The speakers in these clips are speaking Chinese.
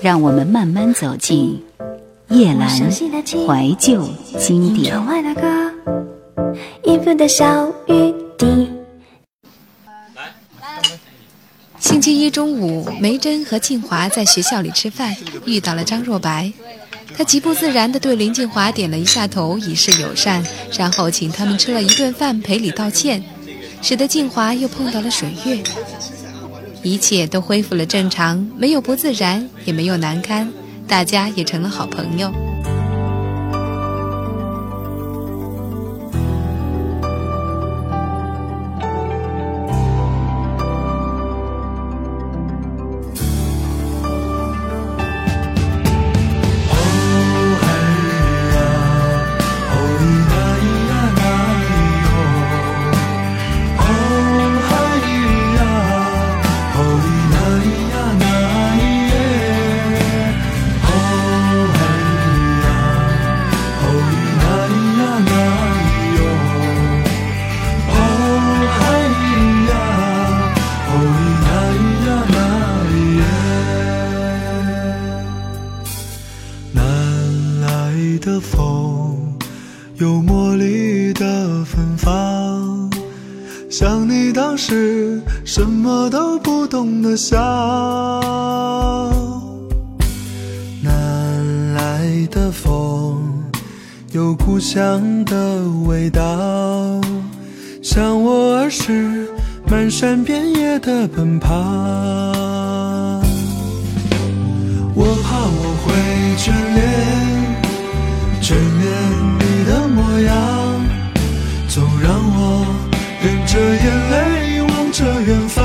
让我们慢慢走进夜阑怀旧经典。星期一中午，梅珍和静华在学校里吃饭，遇到了张若白。他极不自然地对林静华点了一下头，以示友善，然后请他们吃了一顿饭，赔礼道歉，使得静华又碰到了水月。一切都恢复了正常，没有不自然，也没有难堪，大家也成了好朋友。风，有茉莉的芬芳。想你当时什么都不懂的笑。南来的风，有故乡的味道。想我儿时漫山遍野的奔跑，我怕我会眷恋。眷恋你的模样总让我忍着眼泪望着远方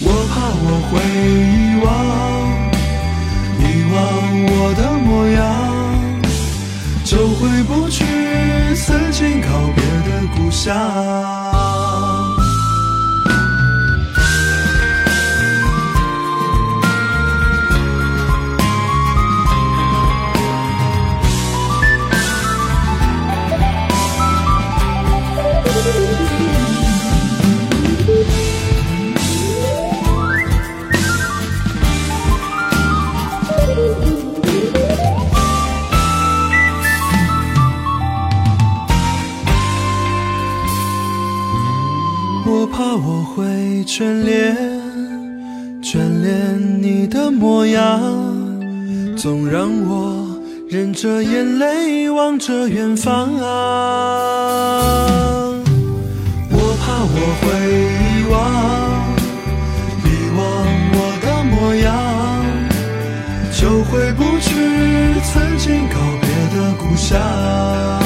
我怕我会遗忘遗忘我的模样就回不去曾经告别的故乡。眷恋，眷恋你的模样，总让我忍着眼泪望着远方。我怕我会遗忘，遗忘我的模样，就回不去曾经告别的故乡。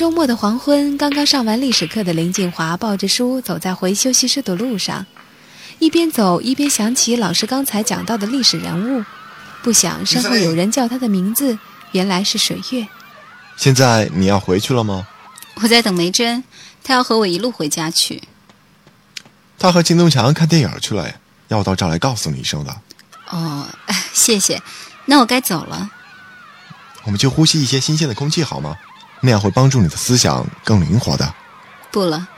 周末的黄昏，刚刚上完历史课的林静华抱着书走在回休息室的路上，一边走一边想起老师刚才讲到的历史人物，不想身后有人叫他的名字，原来是水月。现在你要回去了吗？我在等梅珍，她要和我一路回家去。她和金东强看电影去了，要我到这儿来告诉你一声的。哦，谢谢。那我该走了。我们去呼吸一些新鲜的空气好吗？那样会帮助你的思想更灵活的。不了，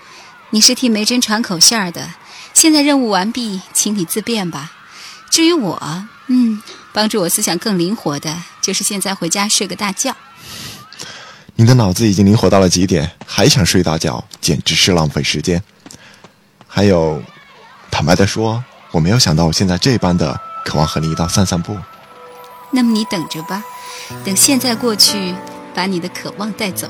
你是替梅珍传口信儿的。现在任务完毕，请你自便吧。至于我，嗯，帮助我思想更灵活的，就是现在回家睡个大觉。你的脑子已经灵活到了极点，还想睡大觉，简直是浪费时间。还有，坦白的说，我没有想到我现在这般的渴望和你一道散散步。那么你等着吧，等现在过去。把你的渴望带走。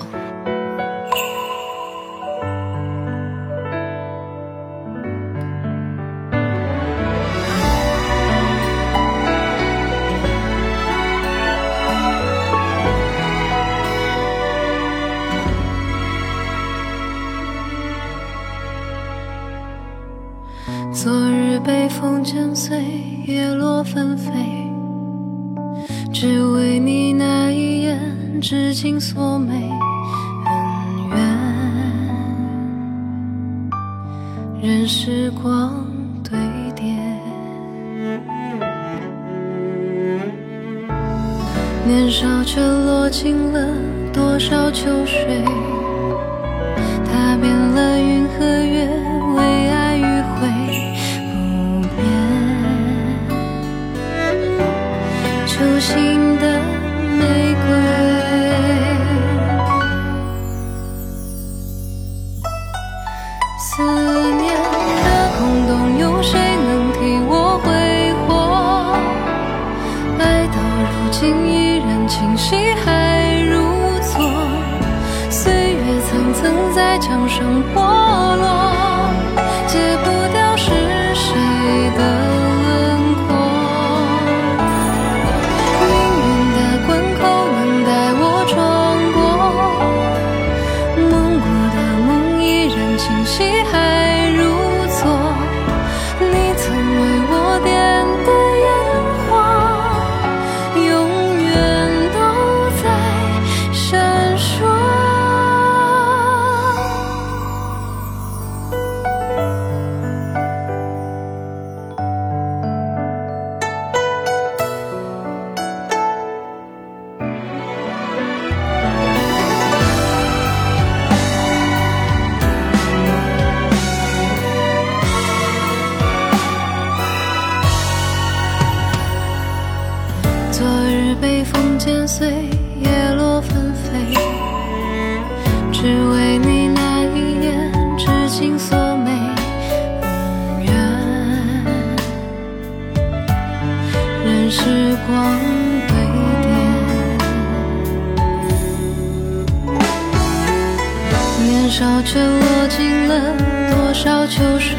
昨日被风剪碎，叶落纷飞，只为你那一眼。至今锁眉恩怨，任时光堆叠。年少却落尽了多少秋水，踏遍了云和月，为爱迂回不变。手心的玫瑰，昨日被风剪碎，叶落纷飞，只为你那一眼至今锁眉恩怨，任时光堆叠。年少却落尽了多少秋水，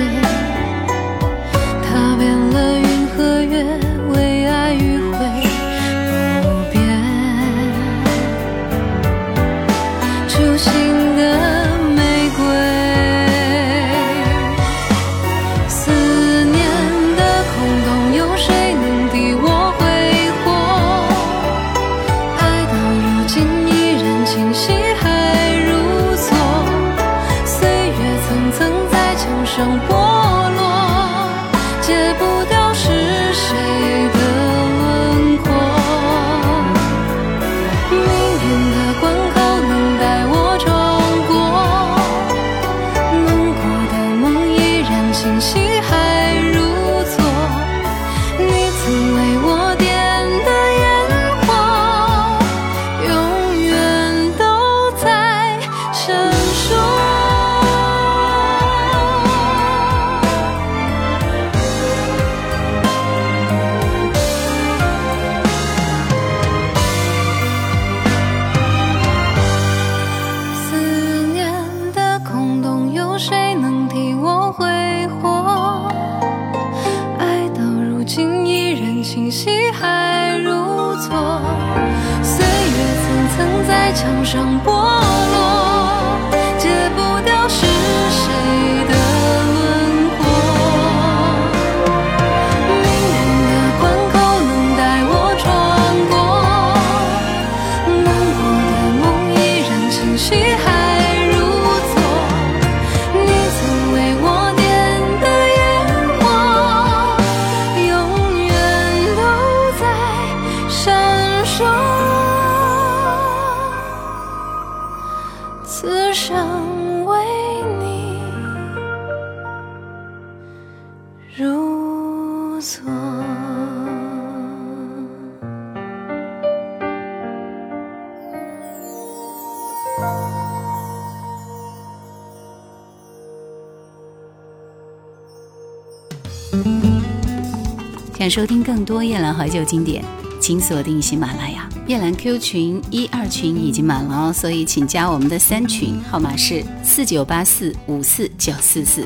想收听更多夜兰怀旧经典，请锁定喜马拉雅。夜兰 Q 群一二群已经满了哦，所以请加我们的三群，号码是四九八四五四九四四。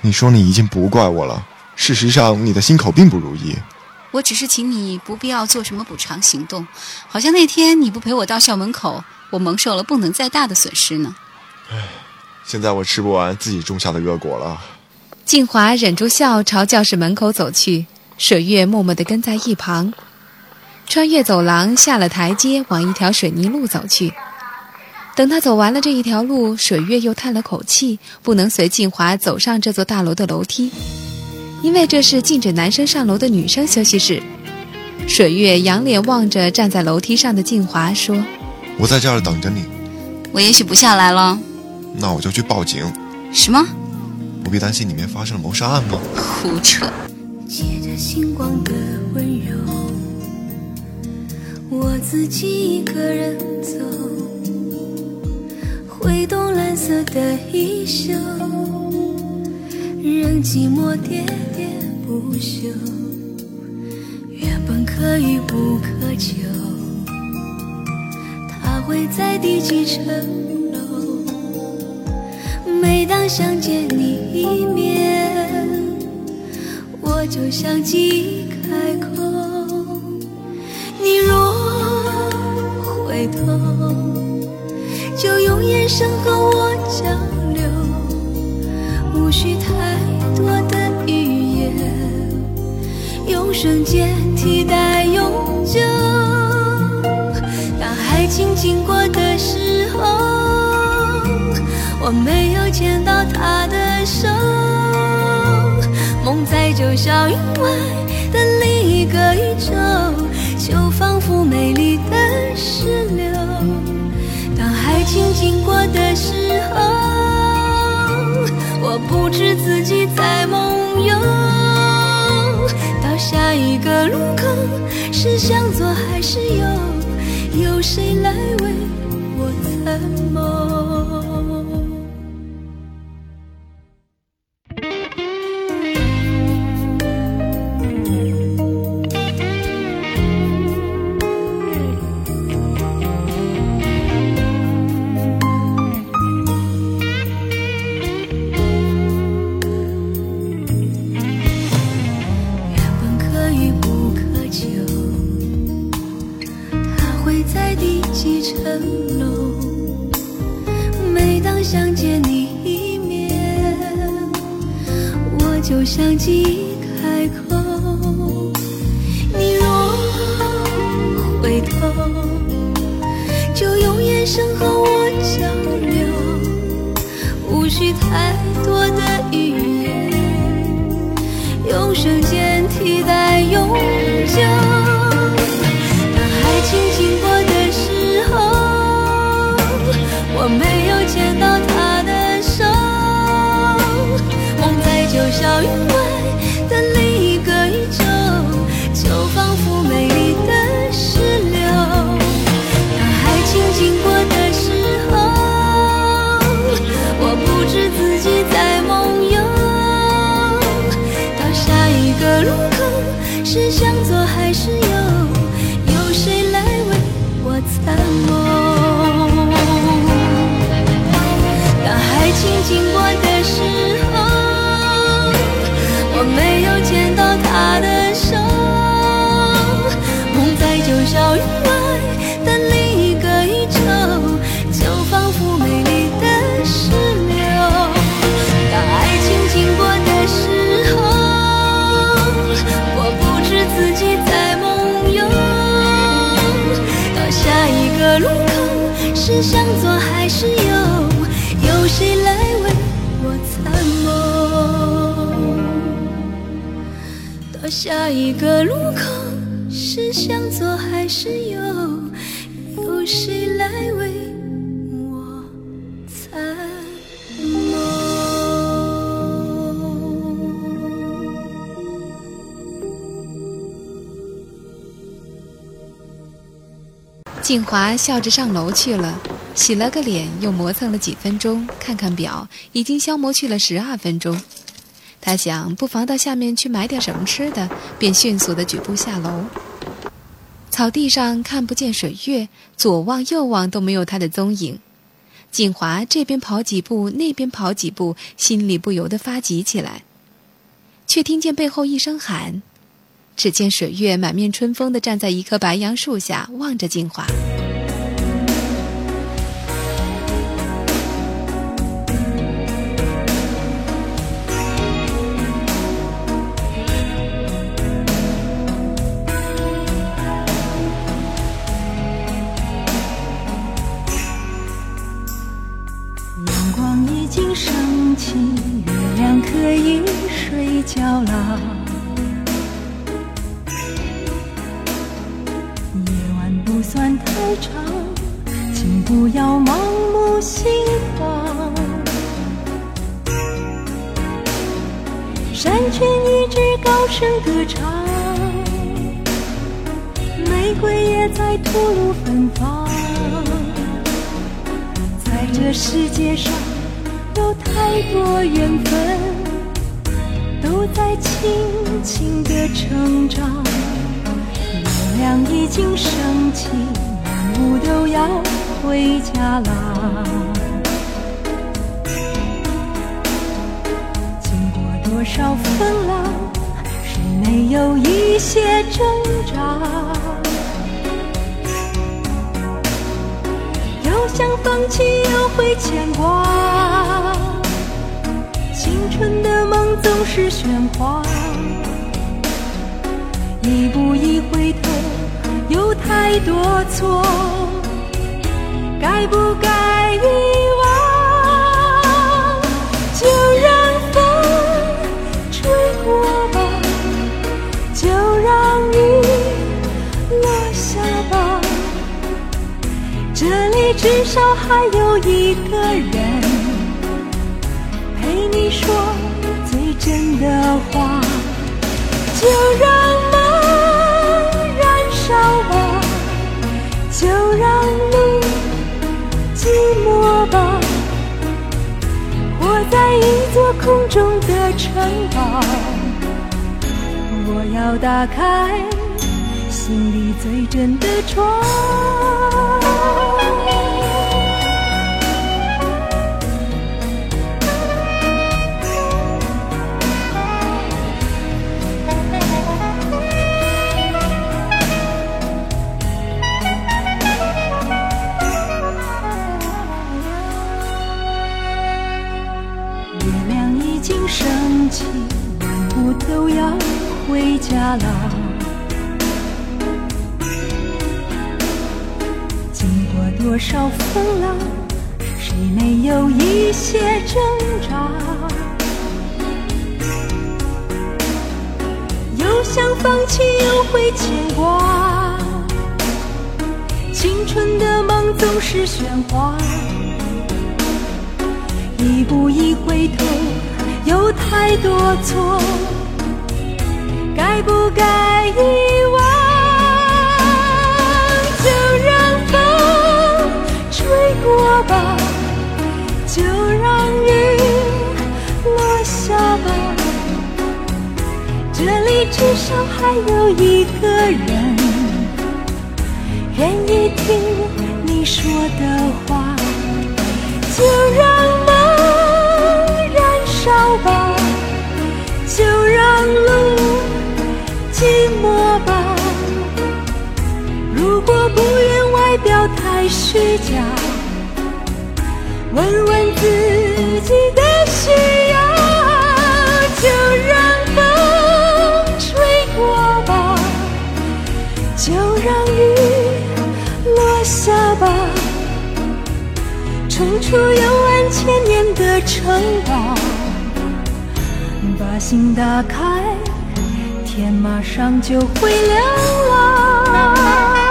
你说你已经不怪我了，事实上你的心口并不如意。我只是请你不必要做什么补偿行动，好像那天你不陪我到校门口，我蒙受了不能再大的损失呢。现在我吃不完自己种下的恶果了。静华忍住笑，朝教室门口走去。水月默默地跟在一旁，穿越走廊，下了台阶，往一条水泥路走去。等他走完了这一条路，水月又叹了口气，不能随静华走上这座大楼的楼梯，因为这是禁止男生上楼的女生休息室。水月仰脸望着站在楼梯上的静华，说：“我在这儿等着你。我也许不下来了。那我就去报警。什么？不必担心里面发生了谋杀案吗？胡扯！借着星光的温柔，我自己一个人走，挥动蓝色的衣袖，任寂寞喋喋不休。原本可遇不可求，他会在第几层当想见你一面。我就像记忆开口，你若回头，就用眼神和我交流，无需太多的语言，用瞬间替代永久。当爱情经过的，我没有牵到他的手。梦在九霄云外的另一个宇宙，就仿佛美丽的石榴。当爱情经过的时候，我不知自己在梦游。到下一个路口，是向左还是右？有谁来为我参谋？就像记忆开口。你若回头，就用眼神和我交流，无需太多的语言。用瞬间替代是向左还是右？有谁来为我参谋？到下一个路口，是向左还是右？静华笑着上楼去了，洗了个脸，又磨蹭了几分钟，看看表，已经消磨去了十二分钟。他想，不妨到下面去买点什么吃的，便迅速地举步下楼。草地上看不见水月，左望右望都没有他的踪影。静华这边跑几步，那边跑几步，心里不由得发急起来，却听见背后一声喊。只见水月满面春风地站在一棵白杨树下，望着静华。声歌唱，玫瑰也在吐露芬芳。在这世界上有太多缘分，都在轻轻地成长。月亮已经升起，万物都要回家啦。经过多少风浪，没有一些挣扎？要想放弃，又会牵挂。青春的梦总是喧哗，一步一回头，有太多错，该不该至少还有一个人陪你说最真的话，就让梦燃烧吧，就让路寂寞吧，活在一座空中的城堡。我要打开心里最真的窗。都要回家了。经过多少风浪，谁没有一些挣扎？又想放弃，又会牵挂。青春的梦总是喧哗。一步一回头，有太多错，该不该遗忘？就让风吹过吧，就让雨落下吧。这里至少还有一个人，愿意听你说的话，就让梦。燃烧吧，就让路寂寞吧。如果不愿外表太虚假，问问自己的需要，就让风吹过吧，就让雨落下吧。冲出幽暗千年的城堡，把心打开，天马上就会亮了。